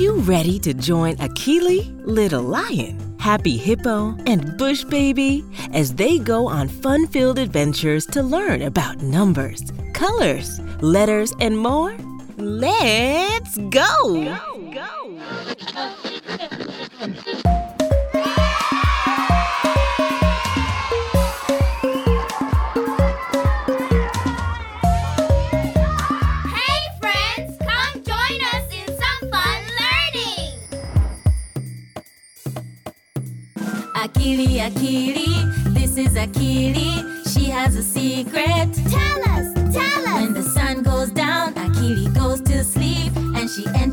you ready to join Akili, Little Lion, Happy Hippo, and Bush Baby as they go on fun filled adventures to learn about numbers, colors, letters, and more? Let's go! Hey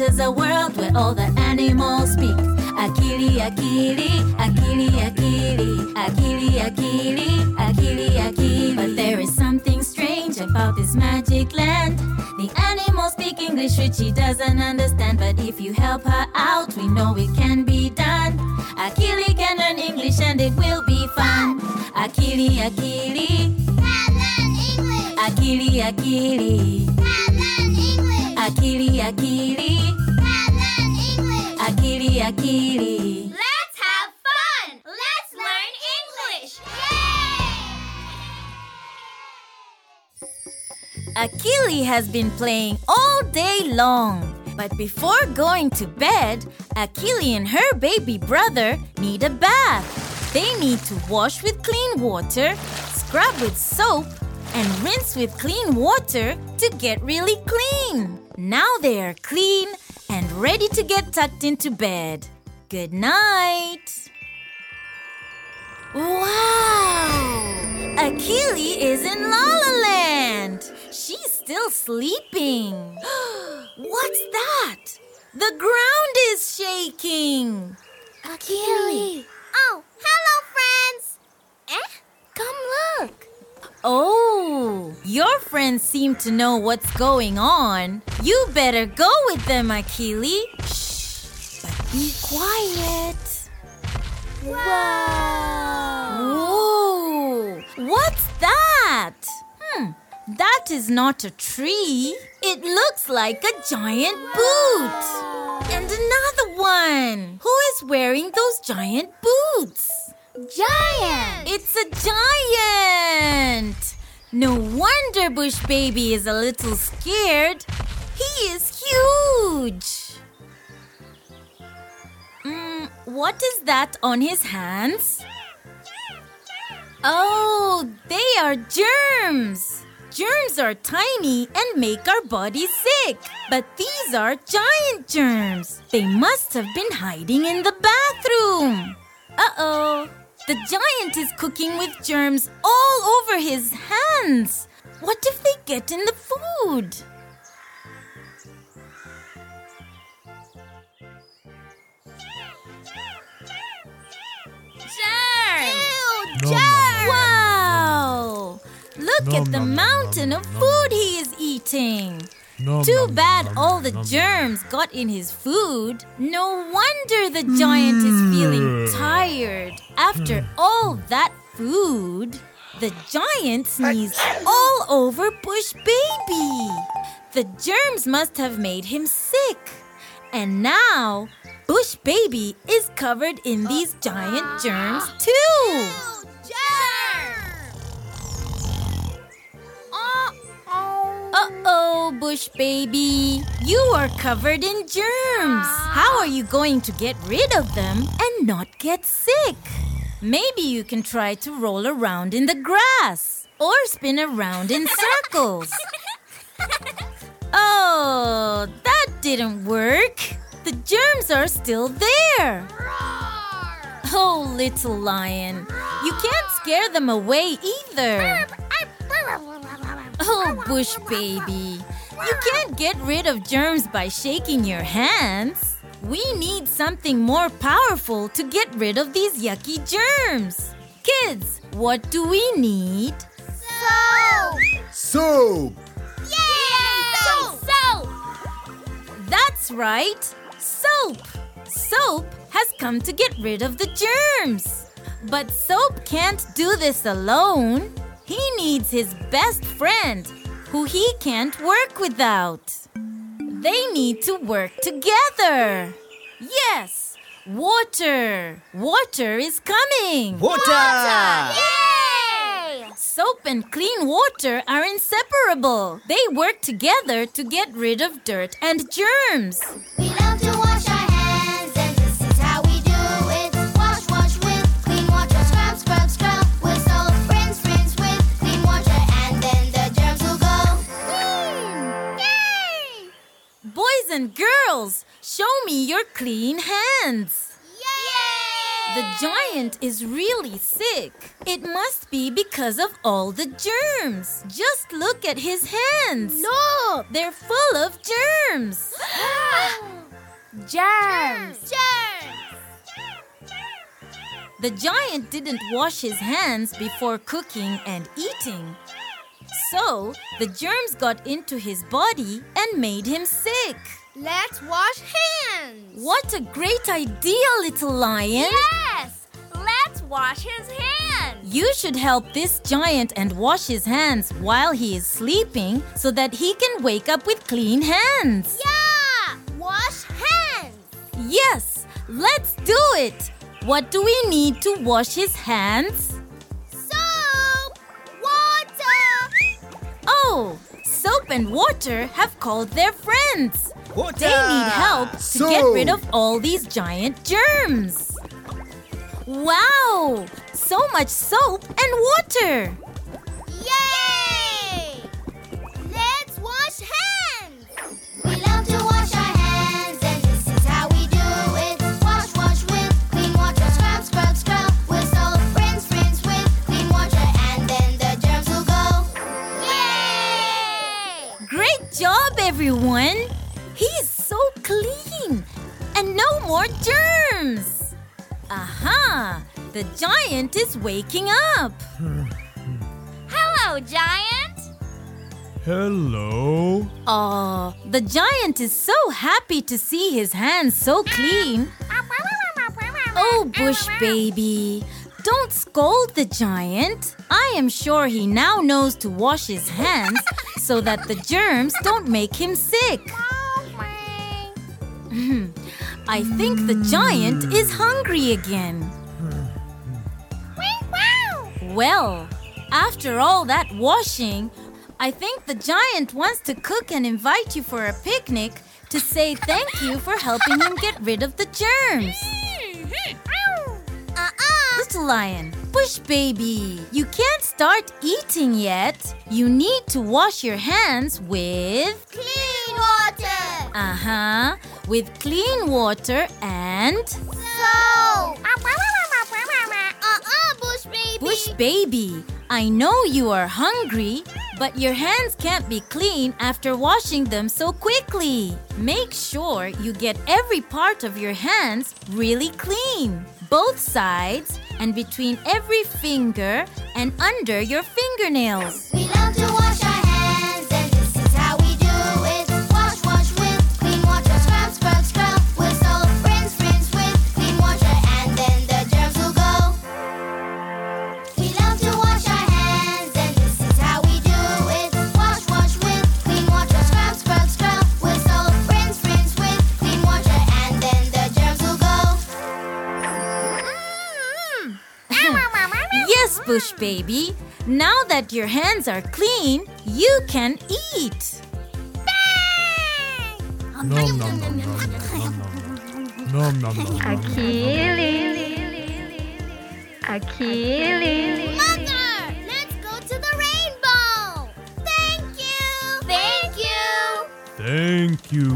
enters a world where all the animals speak. Akili, Akili, Akili, Akili, Akili, Akili, Akili, Akili. But there is something strange about this magic land. The animals speak English, which she doesn't understand. But if you help her out, we know it can be done. Akili can learn English and it will be fun. Akili, Akili. Akili, Akili. Akili, Akili. Akili, Akili. Let's have fun. Let's learn English. Yay! Akili has been playing all day long. But before going to bed, Akili and her baby brother need a bath. They need to wash with clean water, scrub with soap, and rinse with clean water to get really clean. Now they are clean and ready to get tucked into bed. Good night. Wow! Akili is in La La Land. She's still sleeping. What's that? The ground is shaking. Akili. Oh, hello, friends. Eh? Come look. Oh, your friends seem to know what's going on. You better go with them, Akili. Shh, but be quiet. Wow. Whoa! What's that? Hmm, that is not a tree. It looks like a giant boot. And another one. Who is wearing those giant boots? Giant. It's a giant! No wonder Bush Baby is a little scared. He is huge! Mm, what is that on his hands? Oh, they are germs! Germs are tiny and make our bodies sick. But these are giant germs. They must have been hiding in the bathroom. The giant is cooking with germs all over his hands. What if they get in the food? Germs! Germs. Wow! Look Nom, at the nom, mountain nom, of food he is eating. Too bad all the germs got in his food. No wonder the giant is feeling Hmm. tired. After all that food, the giant sneezed all over Bush Baby. The germs must have made him sick. And now, Bush Baby is covered in these giant germs too. Ew, germs. Uh-oh. Uh oh, Bush baby. You are covered in germs. How are you going to get rid of them and not get sick? Maybe you can try to roll around in the grass or spin around in circles. Oh, that didn't work. The germs are still there. Oh, little lion. You can't scare them away either. Oh, Bush baby. You can't get rid of germs by shaking your hands. We need something more powerful to get rid of these yucky germs. Kids, what do we need? Soap. Soap! Yay! Soap. Soap. That's right, soap. Soap has come to get rid of the germs. But soap can't do this alone. He needs his best friend, who he can't work without. They need to work together. Yes, water. Water is coming. Water! Yay! Soap and clean water are inseparable. They work together to get rid of dirt and germs. And girls, show me your clean hands. Yay! The giant is really sick. It must be because of all the germs. Just look at his hands. No! They're full of germs. germs. Germs! Germs! The giant didn't wash his hands before cooking and eating. So, the germs got into his body and made him sick. Let's wash hands! What a great idea, little lion! Yes! Let's wash his hands! You should help this giant and wash his hands while he is sleeping so that he can wake up with clean hands. Yeah! Wash hands! Yes, let's do it. What do we need to wash his hands? Soap! Water! Oh, soap and water have called their friends. Water! They need help to Soap. get rid of all these giant germs. Wow! So much soap and water. Yay! Let's wash hands! We love to wash our hands, and this is how we do it. Wash, wash with clean water. Scrub, scrub, scrub with soap. Rinse, rinse with clean water, and then the germs will go. Yay! Great job, everyone! More germs. Aha! The giant is waking up. Hello, giant! Hello. Oh, the giant is so happy to see his hands so clean. Oh, Bush baby, don't scold the giant. I am sure he now knows to wash his hands so that the germs don't make him sick. I think the giant is hungry again. Well, after all that washing, I think the giant wants to cook and invite you for a picnic to say thank you for helping him get rid of the germs. Uh-uh! Little lion, bush baby, you can't start eating yet. You need to wash your hands with. Clean water! Uh huh. With clean water and. So... Uh-uh, Bush baby! Bush baby, I know you are hungry, but your hands can't be clean after washing them so quickly. Make sure you get every part of your hands really clean. Both sides and between every finger and under your fingernails. We love to wash baby. Now that your hands are clean, you can eat. Nom, nom, Mother, let's go to the rainbow. Thank you. Thank you. Thank you.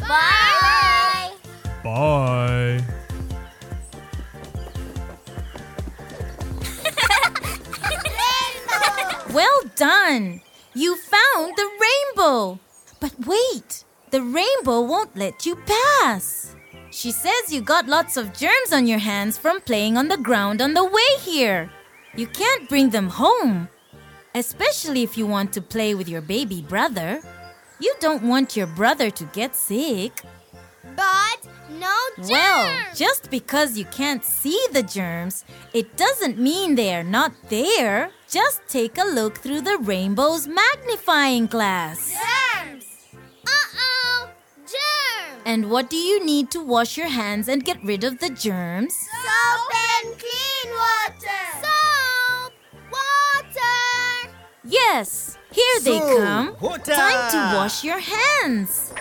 Bye. Bye. Well done! You found the rainbow! But wait! The rainbow won't let you pass! She says you got lots of germs on your hands from playing on the ground on the way here. You can't bring them home. Especially if you want to play with your baby brother. You don't want your brother to get sick. But no germs. Well, just because you can't see the germs, it doesn't mean they are not there. Just take a look through the rainbow's magnifying glass. germs. Uh-oh! Germs! And what do you need to wash your hands and get rid of the germs? Soap and clean water. Soap, water. Yes, here they Soap, come. water. Time to wash your hands.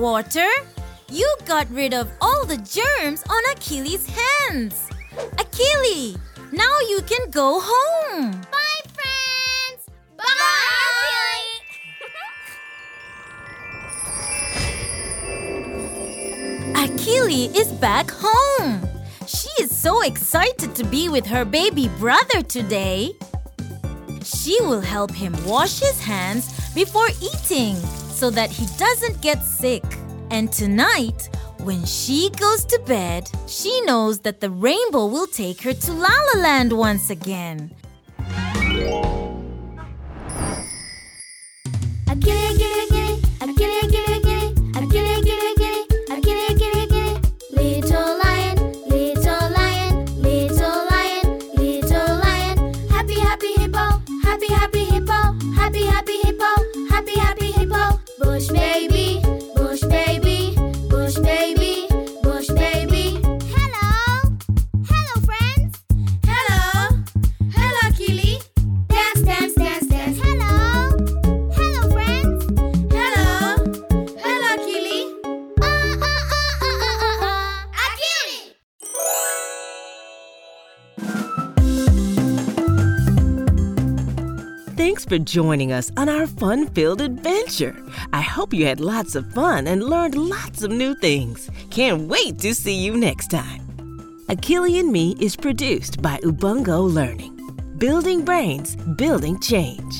Water. You got rid of all the germs on Akili's hands. Akili, now you can go home. Bye, friends! Bye! Akili is back home. She is so excited to be with her baby brother today. She will help him wash his hands before eating so that he doesn't get sick. And tonight, when she goes to bed, she knows that the rainbow will take her to La La Land once again. Akili, Thanks for joining us on our fun filled adventure. I hope you had lots of fun and learned lots of new things. Can't wait to see you next time. Akili and Me is produced by Ubongo Learning. Building brains, building change.